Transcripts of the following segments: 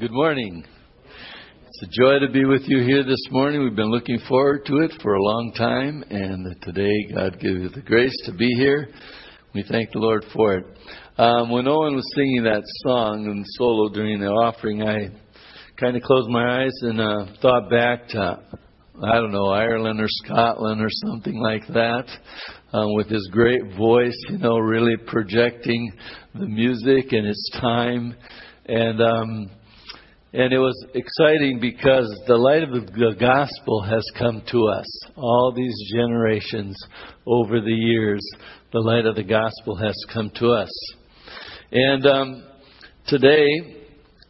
Good morning. It's a joy to be with you here this morning. We've been looking forward to it for a long time, and today God gave you the grace to be here. We thank the Lord for it. Um, when Owen was singing that song and solo during the offering, I kind of closed my eyes and uh, thought back to, I don't know, Ireland or Scotland or something like that. Um, with his great voice, you know, really projecting the music and its time. And um, and it was exciting because the light of the gospel has come to us. All these generations over the years, the light of the gospel has come to us. And um, today,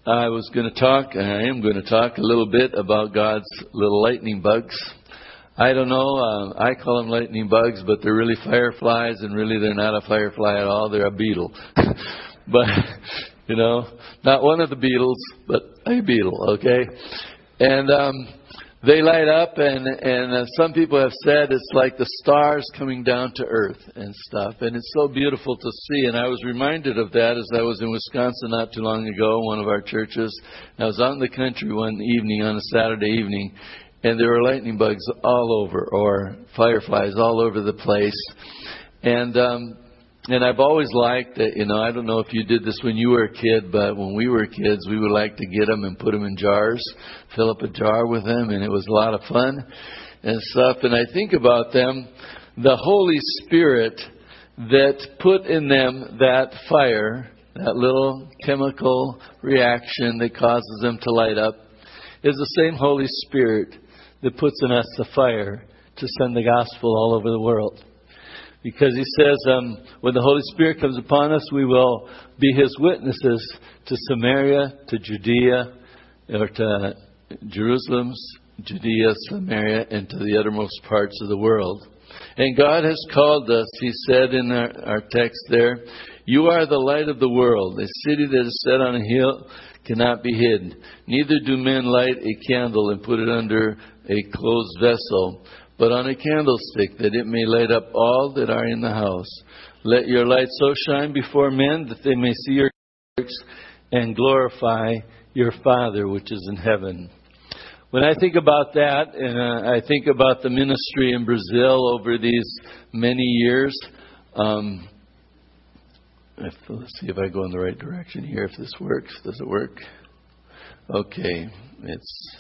I was going to talk, I am going to talk a little bit about God's little lightning bugs. I don't know, uh, I call them lightning bugs, but they're really fireflies, and really they're not a firefly at all, they're a beetle. but you know, not one of the Beatles, but a beetle, okay? And um, they light up, and and uh, some people have said it's like the stars coming down to earth and stuff, and it's so beautiful to see. And I was reminded of that as I was in Wisconsin not too long ago, one of our churches. I was out in the country one evening on a Saturday evening, and there were lightning bugs all over, or fireflies all over the place. And um, and I've always liked that, you know, I don't know if you did this when you were a kid, but when we were kids, we would like to get them and put them in jars, fill up a jar with them, and it was a lot of fun and stuff. And I think about them, the Holy Spirit that put in them that fire, that little chemical reaction that causes them to light up, is the same Holy Spirit that puts in us the fire to send the gospel all over the world because he says, um, when the Holy Spirit comes upon us, we will be his witnesses to Samaria, to Judea, or to Jerusalem, Judea, Samaria, and to the uttermost parts of the world. And God has called us, he said in our, our text there, You are the light of the world. A city that is set on a hill cannot be hidden. Neither do men light a candle and put it under a closed vessel but on a candlestick, that it may light up all that are in the house. Let your light so shine before men that they may see your works and glorify your Father which is in heaven. When I think about that, and uh, I think about the ministry in Brazil over these many years, um, if, let's see if I go in the right direction here. If this works, does it work? Okay, it's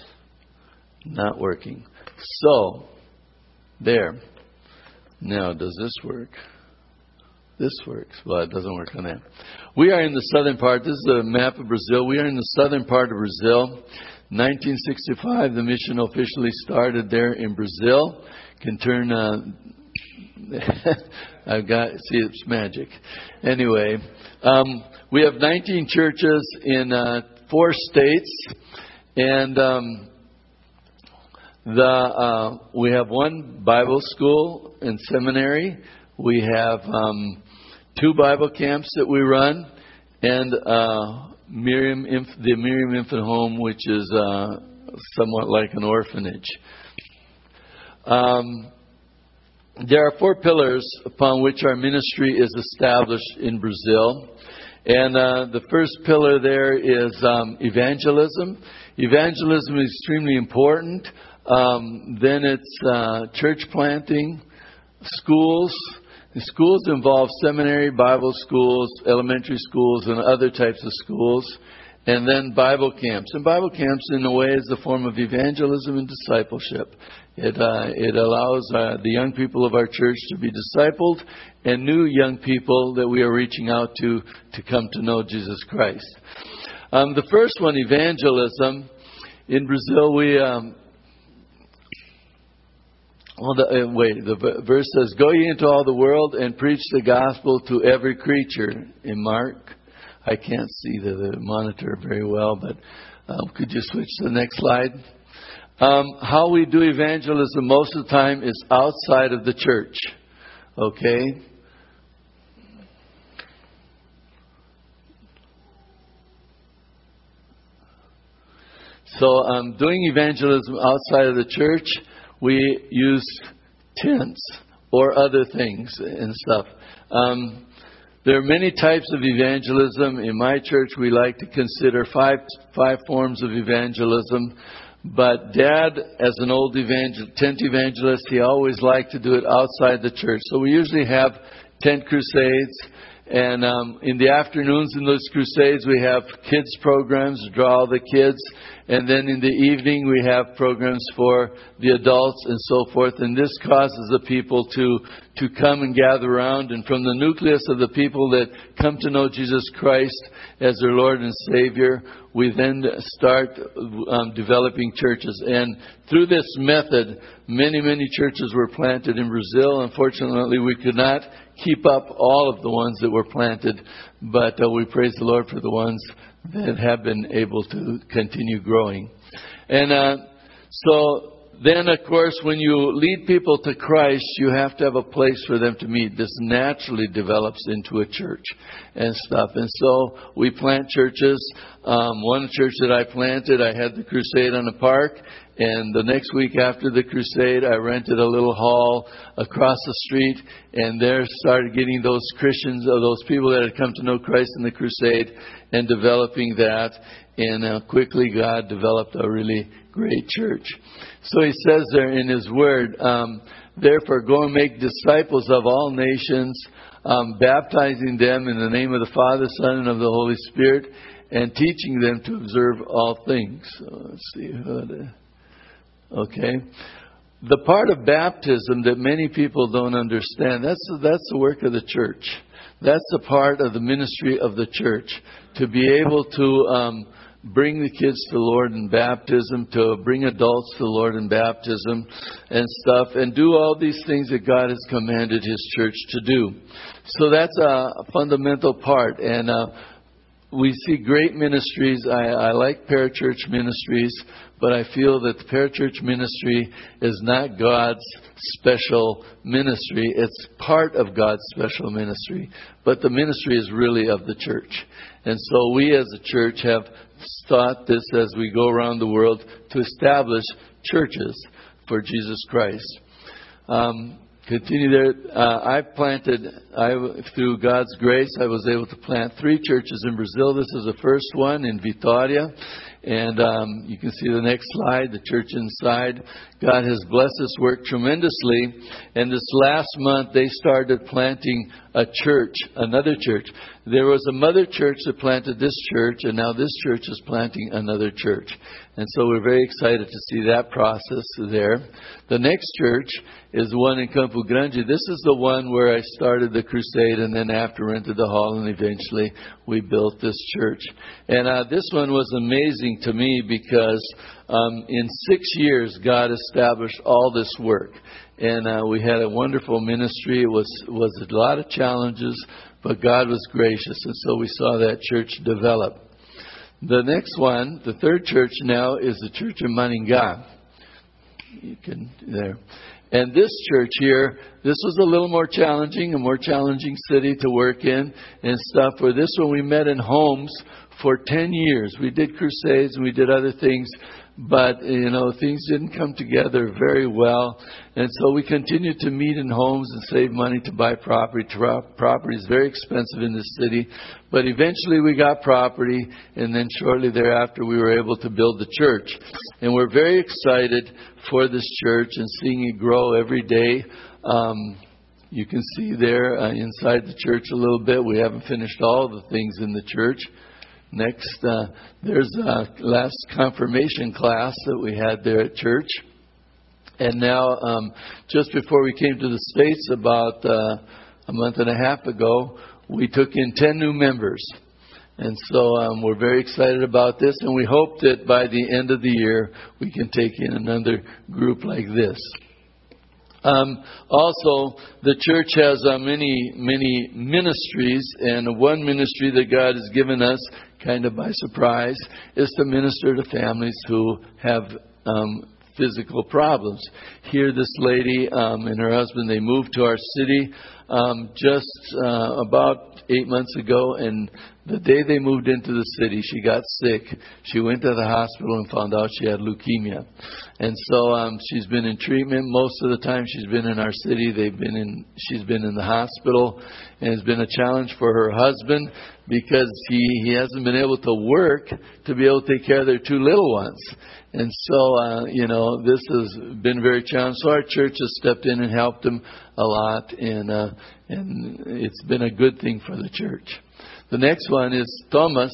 not working. So, there. Now, does this work? This works. Well, it doesn't work on that. We are in the southern part. This is a map of Brazil. We are in the southern part of Brazil. 1965, the mission officially started there in Brazil. Can turn. Uh, I've got. See, it's magic. Anyway, um, we have 19 churches in uh, four states, and um, the uh, we have one Bible school and seminary. We have um, two Bible camps that we run, and uh, Miriam, the Miriam Infant Home, which is uh, somewhat like an orphanage. Um, there are four pillars upon which our ministry is established in Brazil. And uh, the first pillar there is um, evangelism. Evangelism is extremely important. Um, then it's uh, church planting, schools. The schools involve seminary, Bible schools, elementary schools, and other types of schools. And then Bible camps. And Bible camps, in a way, is a form of evangelism and discipleship. It, uh, it allows uh, the young people of our church to be discipled and new young people that we are reaching out to to come to know Jesus Christ. Um, the first one, evangelism. In Brazil, we um, well, the, uh, wait, the verse says, Go ye into all the world and preach the gospel to every creature. In Mark, I can't see the, the monitor very well, but um, could you switch to the next slide? Um, how we do evangelism most of the time is outside of the church. Okay? So, um, doing evangelism outside of the church we use tents or other things and stuff. Um, There are many types of evangelism. In my church, we like to consider five, five forms of evangelism. But dad, as an old evangel- tent evangelist, he always liked to do it outside the church. So we usually have tent crusades. And um, in the afternoons in those crusades, we have kids programs, draw the kids. And then in the evening, we have programs for the adults and so forth. And this causes the people to, to come and gather around. And from the nucleus of the people that come to know Jesus Christ as their Lord and Savior, we then start um, developing churches. And through this method, many, many churches were planted in Brazil. Unfortunately, we could not keep up all of the ones that were planted, but uh, we praise the Lord for the ones that have been able to continue growing. And uh, so then, of course, when you lead people to Christ, you have to have a place for them to meet. This naturally develops into a church and stuff. And so we plant churches. Um, one church that I planted, I had the crusade on the park, and the next week after the crusade, I rented a little hall across the street, and there started getting those Christians, or those people that had come to know Christ in the crusade, and developing that. And uh, quickly, God developed a really great church. So He says there in His Word, um, therefore, go and make disciples of all nations, um, baptizing them in the name of the Father, Son, and of the Holy Spirit, and teaching them to observe all things. So let's see. Okay. The part of baptism that many people don't understand, that's, that's the work of the church. That's the part of the ministry of the church. To be able to um, bring the kids to the Lord in baptism, to bring adults to the Lord in baptism and stuff, and do all these things that God has commanded His church to do. So that's a fundamental part. And uh, we see great ministries. I, I like parachurch ministries, but I feel that the parachurch ministry is not God's special ministry. It's part of God's special ministry, but the ministry is really of the church. And so we as a church have thought this as we go around the world to establish churches for Jesus Christ. Um, continue there. Uh, I planted, I, through God's grace, I was able to plant three churches in Brazil. This is the first one in Vitoria. And um, you can see the next slide, the church inside. God has blessed this work tremendously. And this last month, they started planting a church, another church. There was a mother church that planted this church, and now this church is planting another church. And so we're very excited to see that process there. The next church is one in Campo Grande. This is the one where I started the crusade, and then after rented the hall, and eventually we built this church. And uh, this one was amazing to me because um, in six years, God established all this work. And uh, we had a wonderful ministry. It was, was a lot of challenges, but God was gracious. And so we saw that church develop. The next one, the third church now, is the church of Maringá. You can, there. And this church here, this was a little more challenging, a more challenging city to work in and stuff. Where this one we met in homes for 10 years. We did crusades and we did other things, but you know things didn't come together very well. And so we continued to meet in homes and save money to buy property. Property is very expensive in this city but eventually we got property and then shortly thereafter we were able to build the church. And we're very excited for this church and seeing it grow every day. Um, you can see there uh, inside the church a little bit. We haven't finished all the things in the church Next, uh, there's a last confirmation class that we had there at church. And now, um, just before we came to the States about uh, a month and a half ago, we took in 10 new members. And so um, we're very excited about this, and we hope that by the end of the year we can take in another group like this. Um, also, the church has uh, many, many ministries, and one ministry that God has given us kind of by surprise, is to minister to families who have um, physical problems. Here, this lady um, and her husband, they moved to our city um, just uh, about eight months ago, and the day they moved into the city, she got sick. She went to the hospital and found out she had leukemia. And so um, she's been in treatment most of the time. She's been in our city. They've been in. She's been in the hospital, and it's been a challenge for her husband because he he hasn't been able to work to be able to take care of their two little ones. And so uh, you know this has been very challenging. So our church has stepped in and helped him a lot, and uh, and it's been a good thing for the church. The next one is Thomas.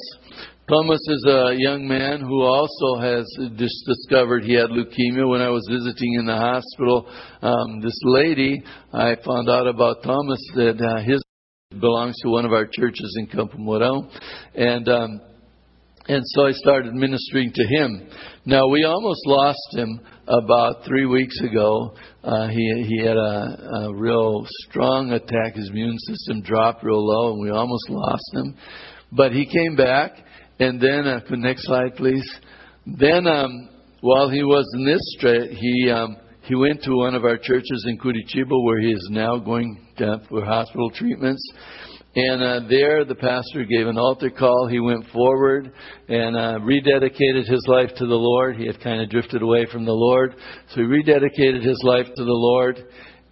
Thomas is a young man who also has just discovered he had leukemia. When I was visiting in the hospital, um, this lady, I found out about Thomas that uh, his belongs to one of our churches in Campo Mourão, and um, and so I started ministering to him. Now we almost lost him about three weeks ago. Uh, he he had a, a real strong attack. His immune system dropped real low, and we almost lost him. But he came back and then, uh, next slide, please. Then, um, while he was in this strait, he um, he went to one of our churches in Curitiba, where he is now going to, for hospital treatments. And uh, there, the pastor gave an altar call. He went forward and uh, rededicated his life to the Lord. He had kind of drifted away from the Lord, so he rededicated his life to the Lord.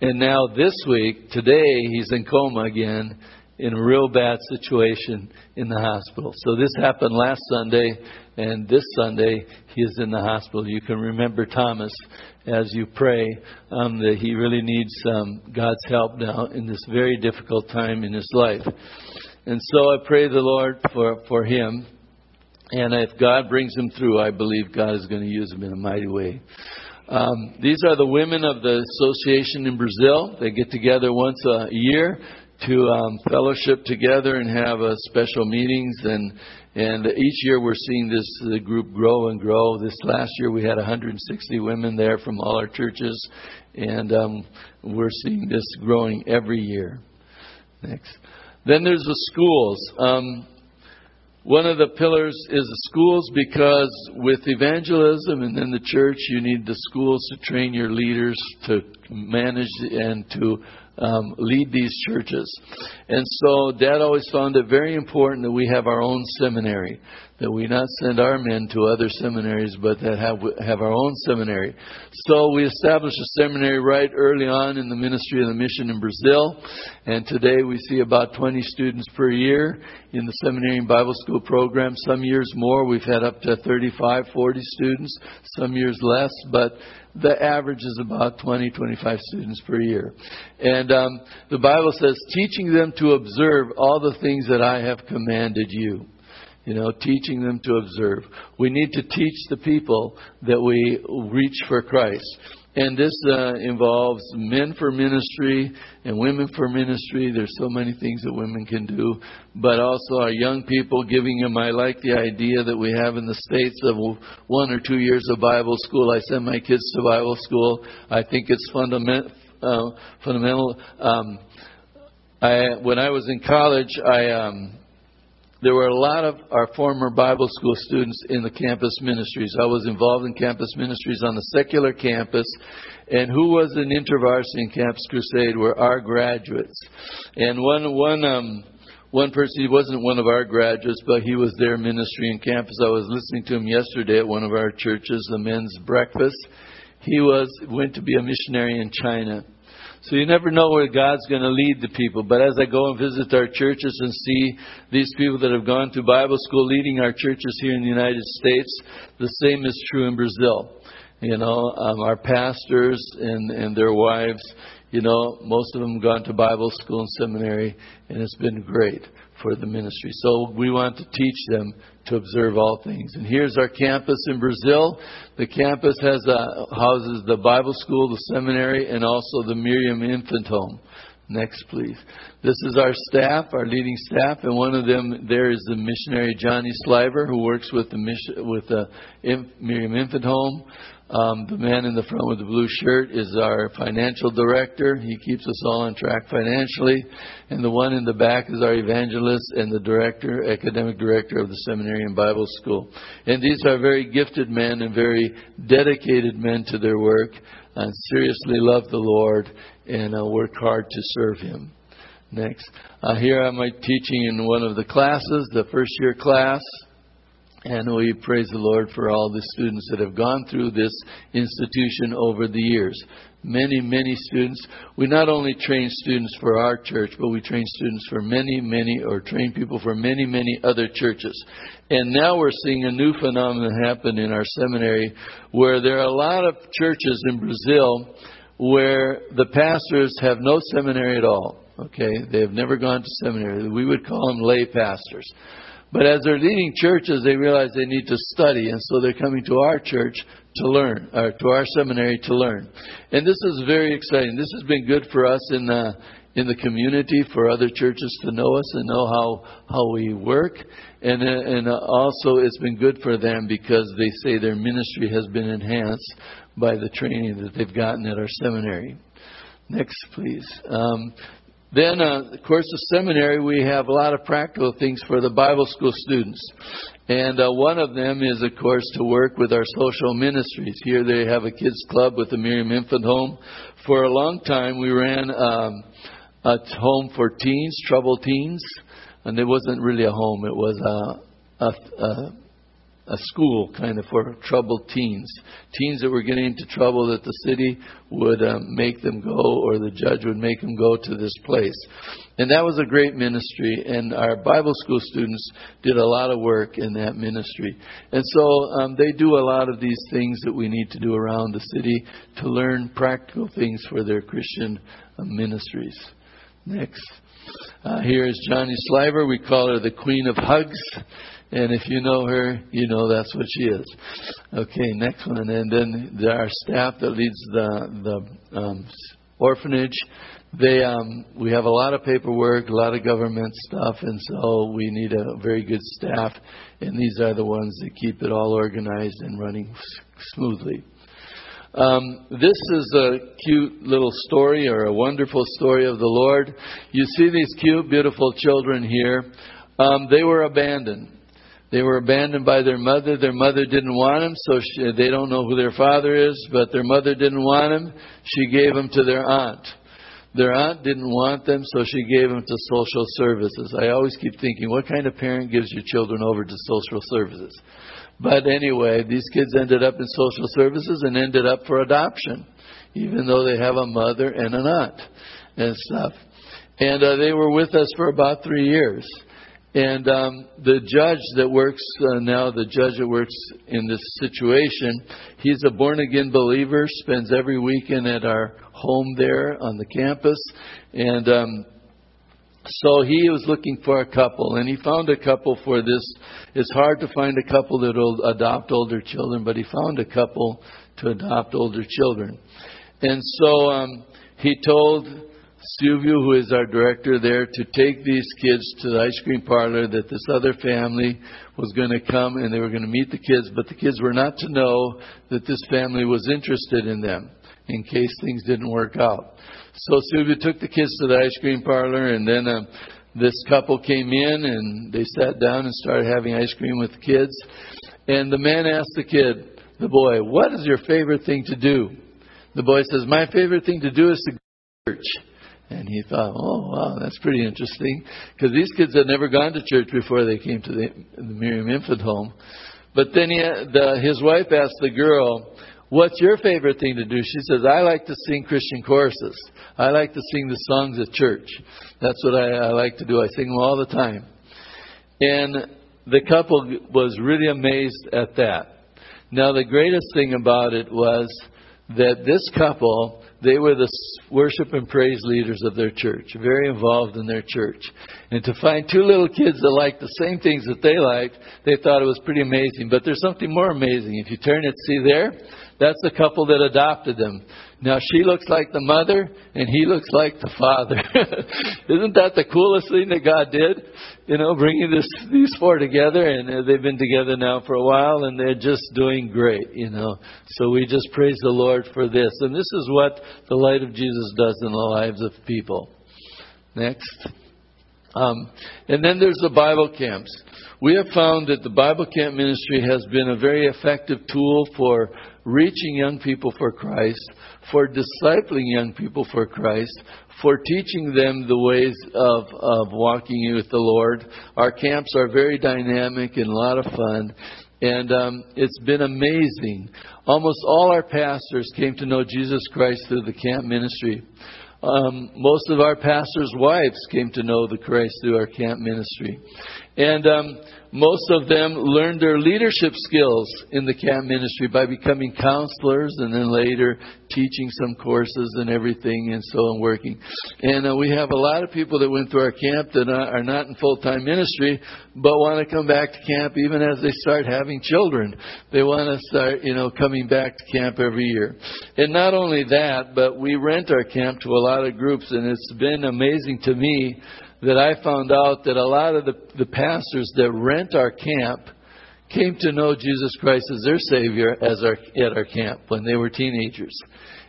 And now, this week, today, he's in coma again in a real bad situation in the hospital. So this happened last Sunday, and this Sunday he is in the hospital. You can remember Thomas as you pray um, that he really needs um, God's help now in this very difficult time in his life. And so I pray the Lord for, for him. And if God brings him through, I believe God is going to use him in a mighty way. Um, these are the women of the association in Brazil. They get together once a year to um, fellowship together and have uh, special meetings and and each year we're seeing this group grow and grow. This last year we had 160 women there from all our churches, and um, we're seeing this growing every year. Next, then there's the schools. Um, one of the pillars is the schools because with evangelism and then the church, you need the schools to train your leaders to manage and to um, lead these churches. And so Dad always found it very important that we have our own seminary, that we not send our men to other seminaries, but that have have our own seminary. So we established a seminary right early on in the ministry of the mission in Brazil, and today we see about 20 students per year in the seminary and Bible school program. Some years more, we've had up to 35, 40 students. Some years less, but the average is about 20, 25 students per year. And um, the Bible says, teaching them to observe all the things that I have commanded you. You know, teaching them to observe. We need to teach the people that we reach for Christ. And this uh, involves men for ministry and women for ministry. There's so many things that women can do, but also our young people giving them. I like the idea that we have in the states of one or two years of Bible school. I send my kids to Bible school. I think it's fundament, uh, fundamental. Um, I, when I was in college, I um, there were a lot of our former Bible school students in the campus ministries. I was involved in campus ministries on the secular campus, and who was in InterVarsity and Campus Crusade were our graduates. And one one um, one person, he wasn't one of our graduates, but he was there ministry in campus. I was listening to him yesterday at one of our churches, the men's breakfast. He was went to be a missionary in China. So you never know where God's going to lead the people. But as I go and visit our churches and see these people that have gone to Bible school leading our churches here in the United States, the same is true in Brazil. You know, um, our pastors and, and their wives, you know, most of them gone to Bible school and seminary, and it's been great for the ministry. So we want to teach them to observe all things. And here's our campus in Brazil. The campus has uh, houses the Bible school, the seminary, and also the Miriam Infant Home. Next, please. This is our staff, our leading staff, and one of them there is the missionary Johnny Sliver, who works with the with the Miriam Infant Home. Um, the man in the front with the blue shirt is our financial director. He keeps us all on track financially. And the one in the back is our evangelist and the director, academic director of the seminary and Bible school. And these are very gifted men and very dedicated men to their work and seriously love the Lord and uh, work hard to serve Him. Next. Uh, here I'm teaching in one of the classes, the first year class. And we praise the Lord for all the students that have gone through this institution over the years. Many, many students. We not only train students for our church, but we train students for many, many, or train people for many, many other churches. And now we're seeing a new phenomenon happen in our seminary where there are a lot of churches in Brazil where the pastors have no seminary at all. Okay? They have never gone to seminary. We would call them lay pastors. But as they're leading churches, they realize they need to study, and so they're coming to our church to learn, or to our seminary to learn. And this is very exciting. This has been good for us in the in the community for other churches to know us and know how how we work, and and also it's been good for them because they say their ministry has been enhanced by the training that they've gotten at our seminary. Next, please. Um, then, uh, of course, the seminary, we have a lot of practical things for the Bible school students. And uh, one of them is, of course, to work with our social ministries. Here they have a kids club with the Miriam Infant Home. For a long time, we ran um, a home for teens, troubled teens. And it wasn't really a home, it was a, a, a a school kind of for troubled teens. Teens that were getting into trouble that the city would um, make them go or the judge would make them go to this place. And that was a great ministry and our Bible school students did a lot of work in that ministry. And so um, they do a lot of these things that we need to do around the city to learn practical things for their Christian uh, ministries. Next. Uh, here is Johnny Sliver. We call her the Queen of Hugs. And if you know her, you know that's what she is. Okay, next one. And then our staff that leads the the um, orphanage. They um, we have a lot of paperwork, a lot of government stuff, and so we need a very good staff. And these are the ones that keep it all organized and running smoothly. Um, this is a cute little story or a wonderful story of the Lord. You see these cute, beautiful children here. Um, they were abandoned. They were abandoned by their mother. Their mother didn't want them, so she, they don't know who their father is, but their mother didn't want them. She gave them to their aunt. Their aunt didn't want them, so she gave them to social services. I always keep thinking, what kind of parent gives your children over to social services? But anyway, these kids ended up in social services and ended up for adoption, even though they have a mother and an aunt and stuff. And uh, they were with us for about three years. And um, the judge that works uh, now, the judge that works in this situation, he's a born again believer, spends every weekend at our home there on the campus. And um, so he was looking for a couple, and he found a couple for this. It's hard to find a couple that will adopt older children, but he found a couple to adopt older children. And so um, he told Silvio, who is our director there, to take these kids to the ice cream parlor that this other family was going to come and they were going to meet the kids, but the kids were not to know that this family was interested in them in case things didn't work out. So Silvio took the kids to the ice cream parlor and then um, this couple came in and they sat down and started having ice cream with the kids. And the man asked the kid, the boy, what is your favorite thing to do? The boy says, my favorite thing to do is to go to church. And he thought, oh, wow, that's pretty interesting. Because these kids had never gone to church before they came to the, the Miriam Infant Home. But then he, the, his wife asked the girl, what's your favorite thing to do? She says, I like to sing Christian choruses. I like to sing the songs at church. That's what I, I like to do. I sing them all the time. And the couple was really amazed at that. Now, the greatest thing about it was that this couple they were the worship and praise leaders of their church, very involved in their church. And to find two little kids that liked the same things that they liked, they thought it was pretty amazing. But there's something more amazing. If you turn it, see there? That's the couple that adopted them. Now she looks like the mother and he looks like the father. Isn't that the coolest thing that God did? You know, bringing this, these four together and uh, they've been together now for a while and they're just doing great, you know. So we just praise the Lord for this. And this is what the light of Jesus does in the lives of people. Next. Um, and then there's the Bible camps. We have found that the Bible camp ministry has been a very effective tool for reaching young people for Christ, for discipling young people for Christ, for teaching them the ways of, of walking with the Lord. Our camps are very dynamic and a lot of fun. And um, it's been amazing. Almost all our pastors came to know Jesus Christ through the camp ministry. Um, most of our pastors' wives came to know the Christ through our camp ministry. And um, most of them learned their leadership skills in the camp ministry by becoming counselors and then later teaching some courses and everything and so on working. And uh, we have a lot of people that went through our camp that are not in full-time ministry but want to come back to camp even as they start having children. They want to start, you know, coming back to camp every year. And not only that, but we rent our camp to a lot of groups and it's been amazing to me that I found out that a lot of the, the pastors that rent our camp came to know Jesus Christ as their Savior as our, at our camp when they were teenagers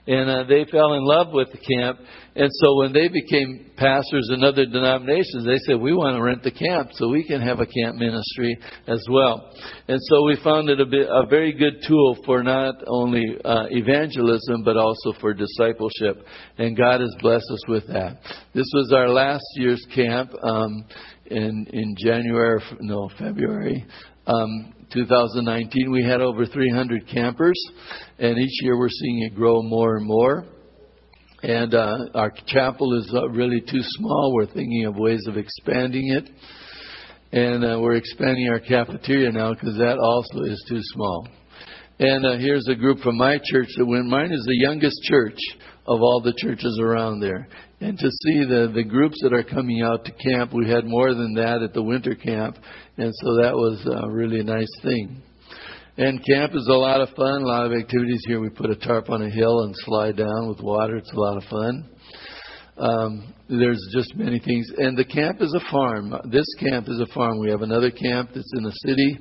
and uh, they fell in love with the camp. And so when they became pastors in other denominations, they said, "We want to rent the camp so we can have a camp ministry as well." And so we found it a, bit, a very good tool for not only uh, evangelism but also for discipleship. And God has blessed us with that. This was our last year's camp um, in in January, no February. Um, 2019, we had over 300 campers, and each year we're seeing it grow more and more. And uh, our chapel is uh, really too small. We're thinking of ways of expanding it. And uh, we're expanding our cafeteria now because that also is too small. And uh, here's a group from my church that went. Mine is the youngest church of all the churches around there. And to see the, the groups that are coming out to camp, we had more than that at the winter camp. And so that was a really nice thing. And camp is a lot of fun, a lot of activities here. We put a tarp on a hill and slide down with water. It's a lot of fun. Um, there's just many things. And the camp is a farm. This camp is a farm. We have another camp that's in the city,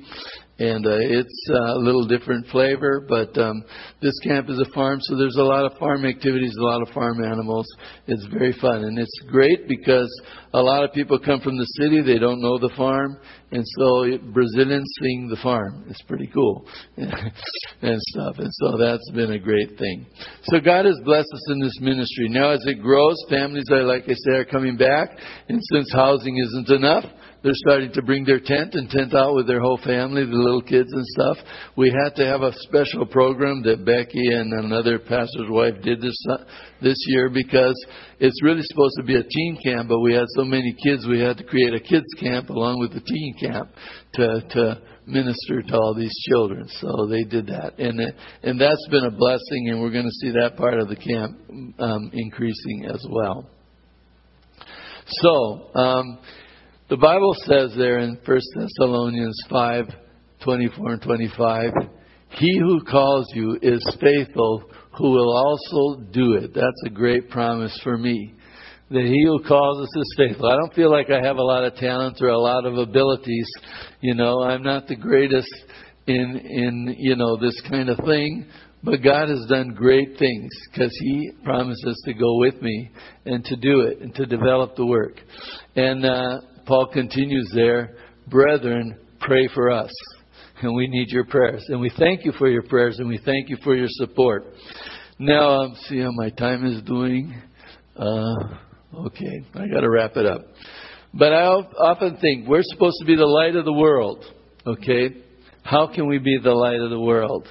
and uh, it's uh, a little different flavor. But um, this camp is a farm, so there's a lot of farm activities, a lot of farm animals. It's very fun, and it's great because a lot of people come from the city; they don't know the farm, and so Brazilians sing the farm. It's pretty cool and stuff, and so that's been a great thing. So God has blessed us in this ministry. Now, as it grows, families are like I say are coming back, and since housing isn't enough they're starting to bring their tent and tent out with their whole family, the little kids and stuff. We had to have a special program that Becky and another pastor's wife did this uh, this year because it's really supposed to be a teen camp, but we had so many kids, we had to create a kids camp along with the teen camp to to minister to all these children. So they did that, and and that's been a blessing, and we're going to see that part of the camp um, increasing as well. So. Um, the Bible says there in First Thessalonians 5 24 and 25, He who calls you is faithful, who will also do it. That's a great promise for me. That he who calls us is faithful. I don't feel like I have a lot of talents or a lot of abilities. You know, I'm not the greatest in, in, you know, this kind of thing. But God has done great things because He promises to go with me and to do it and to develop the work. And uh, Paul continues there, brethren, pray for us. And we need your prayers. And we thank you for your prayers and we thank you for your support. Now, I'm see how my time is doing. Uh, okay, I got to wrap it up. But I often think we're supposed to be the light of the world. Okay? How can we be the light of the world?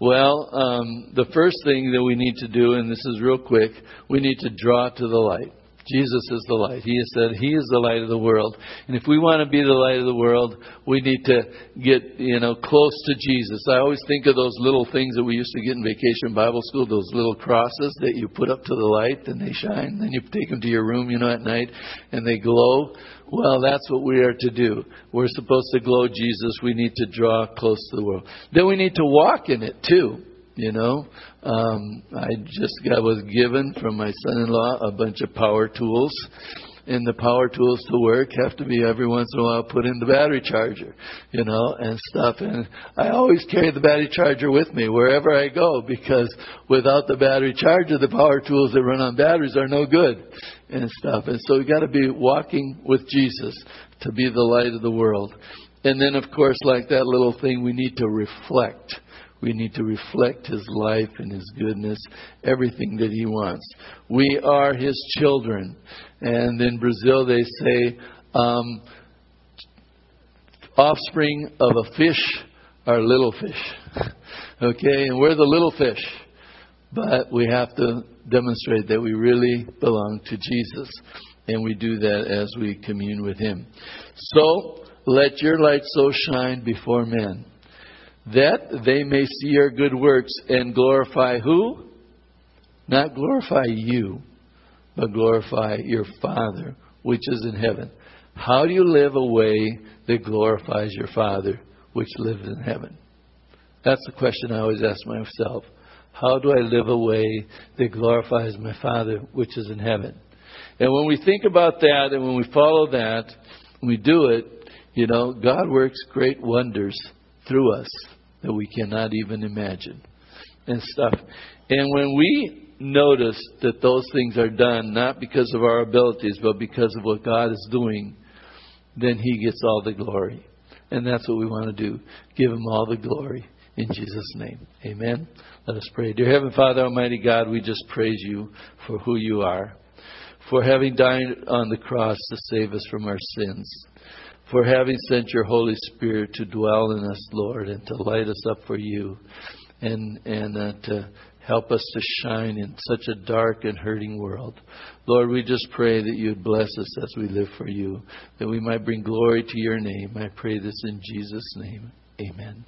Well, um, the first thing that we need to do, and this is real quick, we need to draw to the light. Jesus is the light. He said He is the light of the world. And if we want to be the light of the world, we need to get, you know, close to Jesus. I always think of those little things that we used to get in vacation Bible school, those little crosses that you put up to the light and they shine. Then you take them to your room, you know, at night and they glow. Well, that's what we are to do. We're supposed to glow Jesus. We need to draw close to the world. Then we need to walk in it too. You know, um, I just got was given from my son-in-law a bunch of power tools, and the power tools to work have to be every once in a while put in the battery charger, you know, and stuff. And I always carry the battery charger with me wherever I go because without the battery charger, the power tools that run on batteries are no good and stuff. And so we got to be walking with Jesus to be the light of the world. And then, of course, like that little thing, we need to reflect. We need to reflect His life and His goodness, everything that He wants. We are His children. And in Brazil, they say, um, offspring of a fish are little fish. okay? And we're the little fish. But we have to demonstrate that we really belong to Jesus. And we do that as we commune with Him. So, let your light so shine before men that they may see your good works and glorify who? Not glorify you, but glorify your Father which is in heaven. How do you live a way that glorifies your Father which lives in heaven? That's the question I always ask myself. How do I live a way that glorifies my Father which is in heaven? And when we think about that and when we follow that, we do it, you know, God works great wonders through us that we cannot even imagine and stuff. And when we notice that those things are done not because of our abilities, but because of what God is doing, then He gets all the glory. And that's what we want to do. Give Him all the glory. In Jesus' name. Amen. Let us pray. Dear Heavenly Father, Almighty God, we just praise you for who you are, for having died on the cross to save us from our sins for having sent your Holy Spirit to dwell in us, Lord, and to light us up for you, and and uh, to help us to shine in such a dark and hurting world. Lord, we just pray that you'd bless us as we live for you, that we might bring glory to your name. I pray this in Jesus' name. Amen.